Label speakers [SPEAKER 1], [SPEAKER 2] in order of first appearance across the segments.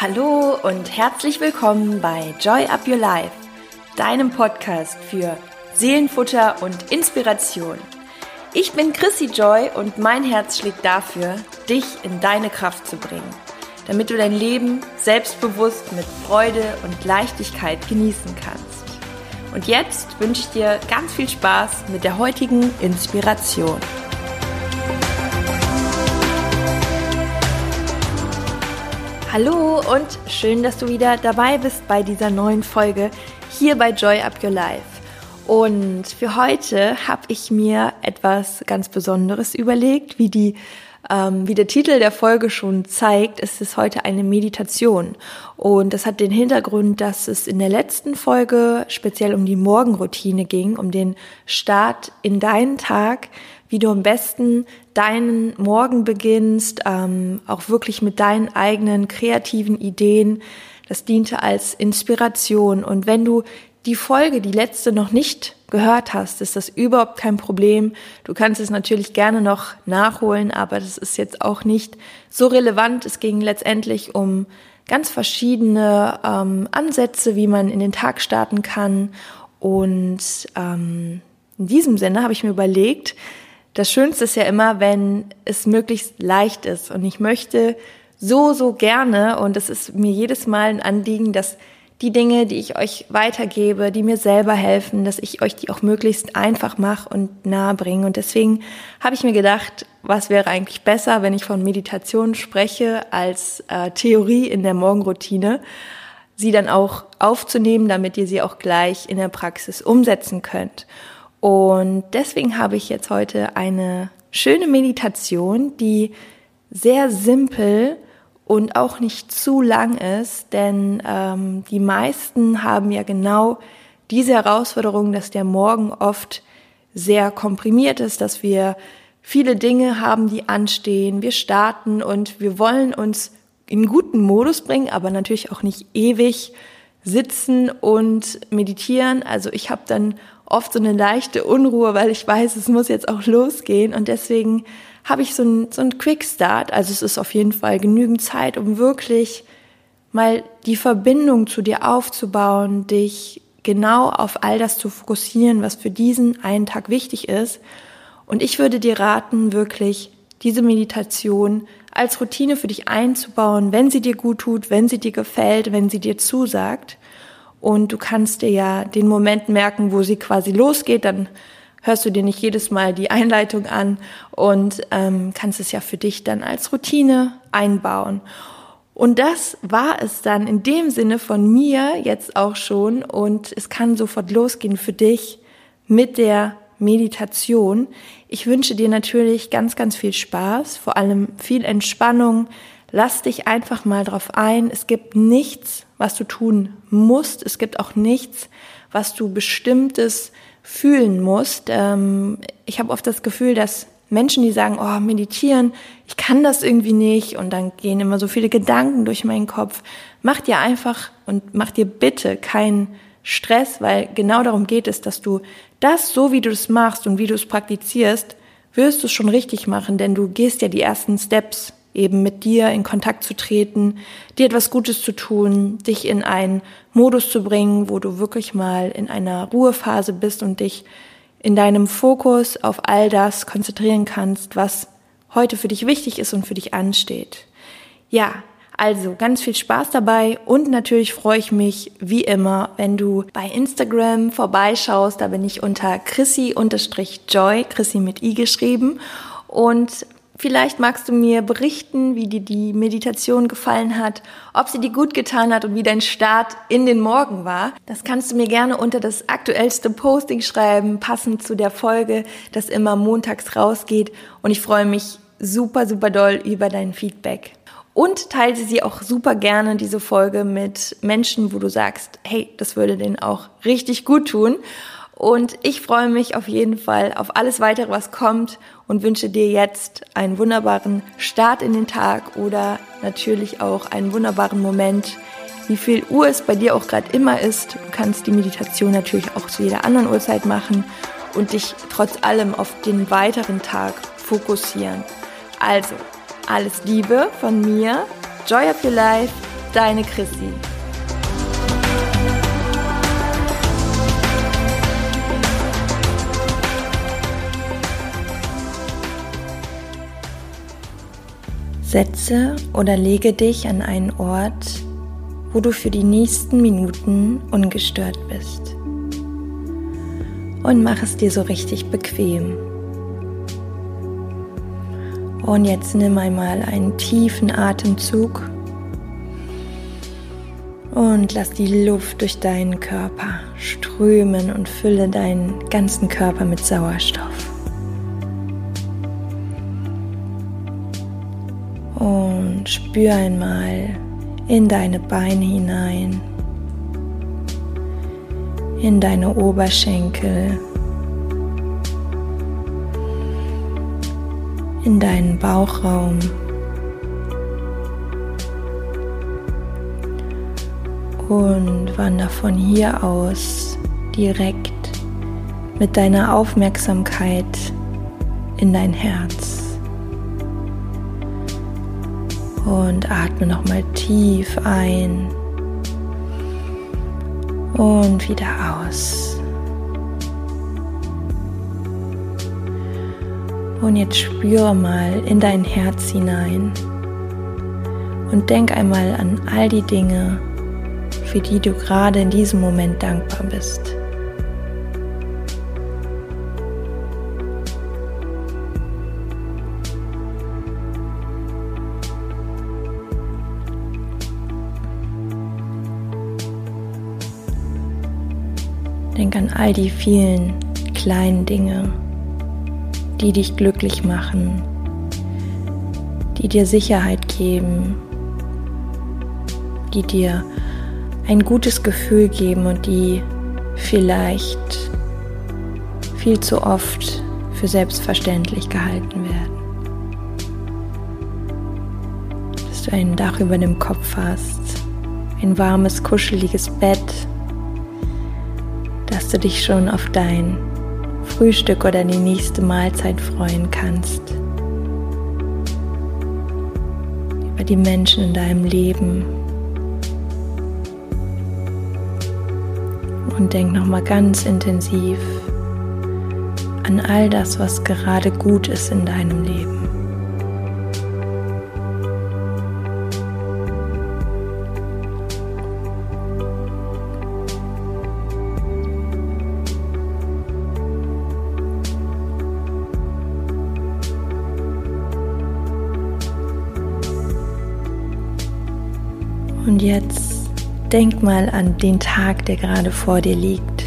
[SPEAKER 1] Hallo und herzlich willkommen bei Joy Up Your Life, deinem Podcast für Seelenfutter und Inspiration. Ich bin Chrissy Joy und mein Herz schlägt dafür, dich in deine Kraft zu bringen, damit du dein Leben selbstbewusst mit Freude und Leichtigkeit genießen kannst. Und jetzt wünsche ich dir ganz viel Spaß mit der heutigen Inspiration. Hallo und schön, dass du wieder dabei bist bei dieser neuen Folge hier bei Joy Up Your Life. Und für heute habe ich mir etwas ganz Besonderes überlegt, wie die wie der Titel der Folge schon zeigt, ist es heute eine Meditation. Und das hat den Hintergrund, dass es in der letzten Folge speziell um die Morgenroutine ging, um den Start in deinen Tag, wie du am besten deinen Morgen beginnst, ähm, auch wirklich mit deinen eigenen kreativen Ideen. Das diente als Inspiration. Und wenn du die Folge, die letzte, noch nicht gehört hast, ist das überhaupt kein Problem. Du kannst es natürlich gerne noch nachholen, aber das ist jetzt auch nicht so relevant. Es ging letztendlich um ganz verschiedene ähm, Ansätze, wie man in den Tag starten kann. Und ähm, in diesem Sinne habe ich mir überlegt, das Schönste ist ja immer, wenn es möglichst leicht ist. Und ich möchte so, so gerne, und es ist mir jedes Mal ein Anliegen, dass die Dinge, die ich euch weitergebe, die mir selber helfen, dass ich euch die auch möglichst einfach mache und nahe bringe. Und deswegen habe ich mir gedacht, was wäre eigentlich besser, wenn ich von Meditation spreche als äh, Theorie in der Morgenroutine, sie dann auch aufzunehmen, damit ihr sie auch gleich in der Praxis umsetzen könnt. Und deswegen habe ich jetzt heute eine schöne Meditation, die sehr simpel und auch nicht zu lang ist, denn ähm, die meisten haben ja genau diese Herausforderung, dass der Morgen oft sehr komprimiert ist, dass wir viele Dinge haben, die anstehen. Wir starten und wir wollen uns in guten Modus bringen, aber natürlich auch nicht ewig sitzen und meditieren. Also ich habe dann oft so eine leichte Unruhe, weil ich weiß, es muss jetzt auch losgehen und deswegen habe ich so einen so einen Quick Start. Also es ist auf jeden Fall genügend Zeit, um wirklich mal die Verbindung zu dir aufzubauen, dich genau auf all das zu fokussieren, was für diesen einen Tag wichtig ist. Und ich würde dir raten, wirklich diese Meditation als Routine für dich einzubauen, wenn sie dir gut tut, wenn sie dir gefällt, wenn sie dir zusagt. Und du kannst dir ja den Moment merken, wo sie quasi losgeht, dann hörst du dir nicht jedes Mal die Einleitung an und ähm, kannst es ja für dich dann als Routine einbauen. Und das war es dann in dem Sinne von mir jetzt auch schon und es kann sofort losgehen für dich mit der Meditation. Ich wünsche dir natürlich ganz, ganz viel Spaß, vor allem viel Entspannung. Lass dich einfach mal drauf ein. Es gibt nichts, was du tun musst. Es gibt auch nichts, was du bestimmtes fühlen musst. Ähm, ich habe oft das Gefühl, dass Menschen, die sagen, oh, meditieren, ich kann das irgendwie nicht und dann gehen immer so viele Gedanken durch meinen Kopf. Mach dir einfach und mach dir bitte keinen Stress, weil genau darum geht es, dass du das so, wie du es machst und wie du es praktizierst, wirst du es schon richtig machen, denn du gehst ja die ersten Steps eben mit dir in Kontakt zu treten, dir etwas Gutes zu tun, dich in einen Modus zu bringen, wo du wirklich mal in einer Ruhephase bist und dich in deinem Fokus auf all das konzentrieren kannst, was heute für dich wichtig ist und für dich ansteht. Ja, also ganz viel Spaß dabei und natürlich freue ich mich wie immer, wenn du bei Instagram vorbeischaust. Da bin ich unter Chrissy-Joy, Chrissy mit i geschrieben. Und Vielleicht magst du mir berichten, wie dir die Meditation gefallen hat, ob sie dir gut getan hat und wie dein Start in den Morgen war. Das kannst du mir gerne unter das aktuellste Posting schreiben, passend zu der Folge, das immer montags rausgeht. Und ich freue mich super, super doll über dein Feedback. Und teile sie auch super gerne, diese Folge, mit Menschen, wo du sagst, hey, das würde denen auch richtig gut tun. Und ich freue mich auf jeden Fall auf alles weitere, was kommt und wünsche dir jetzt einen wunderbaren Start in den Tag oder natürlich auch einen wunderbaren Moment, wie viel Uhr es bei dir auch gerade immer ist. Du kannst die Meditation natürlich auch zu jeder anderen Uhrzeit machen und dich trotz allem auf den weiteren Tag fokussieren. Also, alles Liebe von mir, Joy of Your Life deine Chrissy. Setze oder lege dich an einen Ort, wo du für die nächsten Minuten ungestört bist. Und mach es dir so richtig bequem. Und jetzt nimm einmal einen tiefen Atemzug und lass die Luft durch deinen Körper strömen und fülle deinen ganzen Körper mit Sauerstoff. Spür einmal in deine Beine hinein, in deine Oberschenkel, in deinen Bauchraum. Und wander von hier aus direkt mit deiner Aufmerksamkeit in dein Herz. Und atme nochmal tief ein und wieder aus. Und jetzt spüre mal in dein Herz hinein und denk einmal an all die Dinge, für die du gerade in diesem Moment dankbar bist. Denk an all die vielen kleinen Dinge, die dich glücklich machen, die dir Sicherheit geben, die dir ein gutes Gefühl geben und die vielleicht viel zu oft für selbstverständlich gehalten werden. Dass du ein Dach über dem Kopf hast, ein warmes, kuscheliges Bett, dass du dich schon auf dein Frühstück oder die nächste Mahlzeit freuen kannst. Über die Menschen in deinem Leben. Und denk nochmal ganz intensiv an all das, was gerade gut ist in deinem Leben. Und jetzt denk mal an den Tag, der gerade vor dir liegt.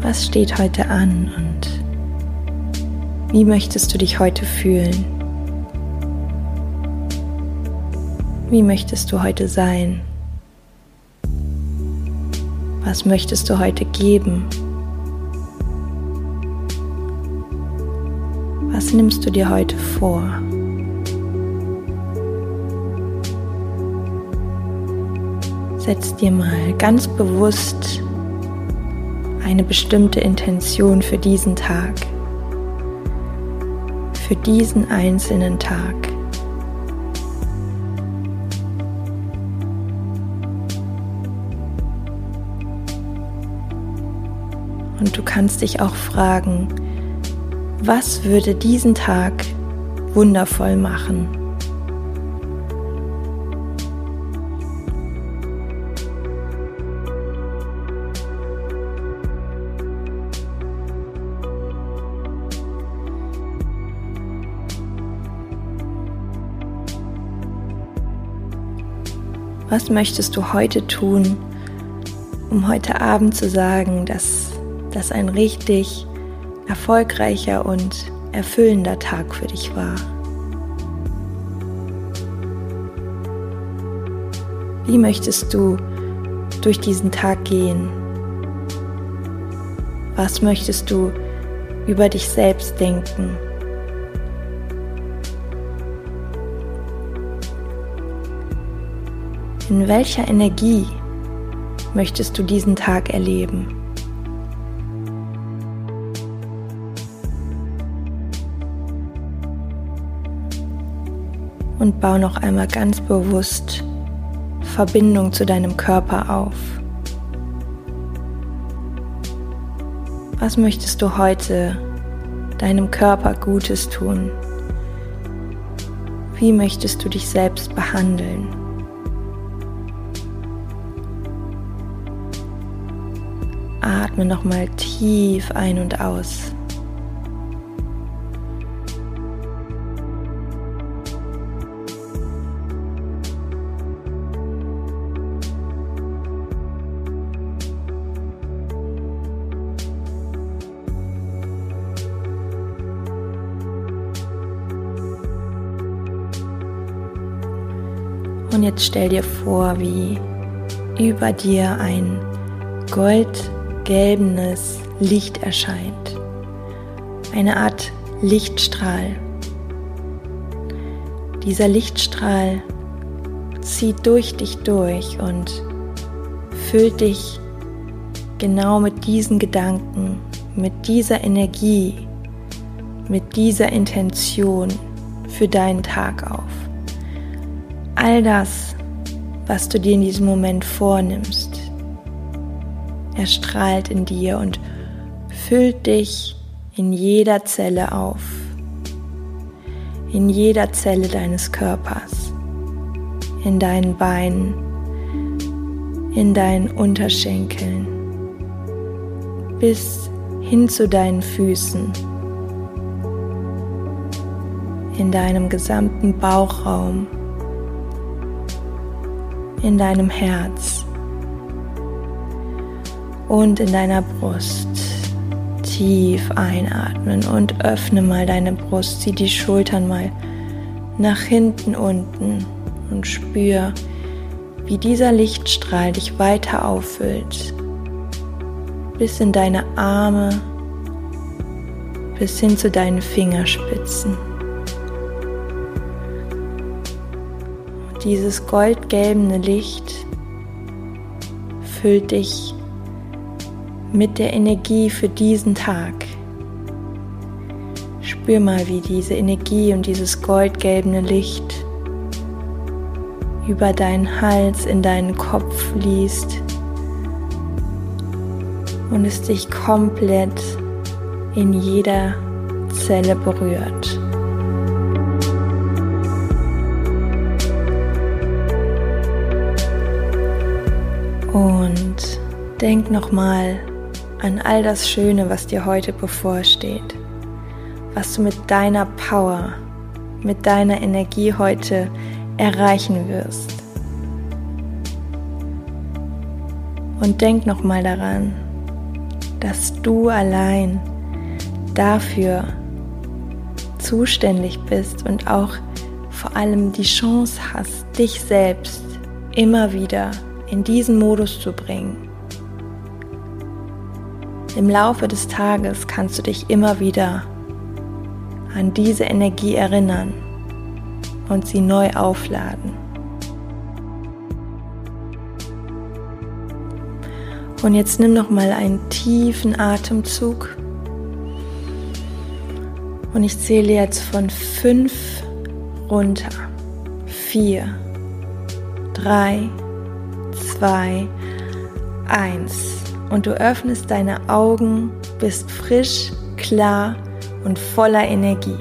[SPEAKER 1] Was steht heute an und wie möchtest du dich heute fühlen? Wie möchtest du heute sein? Was möchtest du heute geben? Was nimmst du dir heute vor? Setz dir mal ganz bewusst eine bestimmte Intention für diesen Tag, für diesen einzelnen Tag. Und du kannst dich auch fragen, was würde diesen Tag wundervoll machen? Was möchtest du heute tun, um heute Abend zu sagen, dass das ein richtig erfolgreicher und erfüllender Tag für dich war? Wie möchtest du durch diesen Tag gehen? Was möchtest du über dich selbst denken? In welcher Energie möchtest du diesen Tag erleben? und bau noch einmal ganz bewusst Verbindung zu deinem Körper auf. Was möchtest du heute deinem Körper Gutes tun? Wie möchtest du dich selbst behandeln? Atme nochmal tief ein und aus. Und jetzt stell dir vor, wie über dir ein goldgelbenes Licht erscheint. Eine Art Lichtstrahl. Dieser Lichtstrahl zieht durch dich durch und füllt dich genau mit diesen Gedanken, mit dieser Energie, mit dieser Intention für deinen Tag auf all das, was du dir in diesem Moment vornimmst, erstrahlt in dir und füllt dich in jeder Zelle auf, in jeder Zelle deines Körpers, in deinen Beinen, in deinen Unterschenkeln, bis hin zu deinen Füßen, in deinem gesamten Bauchraum. In deinem Herz und in deiner Brust. Tief einatmen und öffne mal deine Brust, zieh die Schultern mal nach hinten unten und spür, wie dieser Lichtstrahl dich weiter auffüllt, bis in deine Arme, bis hin zu deinen Fingerspitzen. Dieses goldgelbene Licht füllt dich mit der Energie für diesen Tag. Spür mal, wie diese Energie und dieses goldgelbene Licht über deinen Hals in deinen Kopf fließt und es dich komplett in jeder Zelle berührt. Und denk nochmal an all das Schöne, was dir heute bevorsteht, was du mit deiner Power, mit deiner Energie heute erreichen wirst. Und denk nochmal daran, dass du allein dafür zuständig bist und auch vor allem die Chance hast, dich selbst immer wieder in diesen Modus zu bringen. Im Laufe des Tages kannst du dich immer wieder an diese Energie erinnern und sie neu aufladen. Und jetzt nimm noch mal einen tiefen Atemzug. Und ich zähle jetzt von fünf runter. Vier, drei, 2, 1. Und du öffnest deine Augen, bist frisch, klar und voller Energie.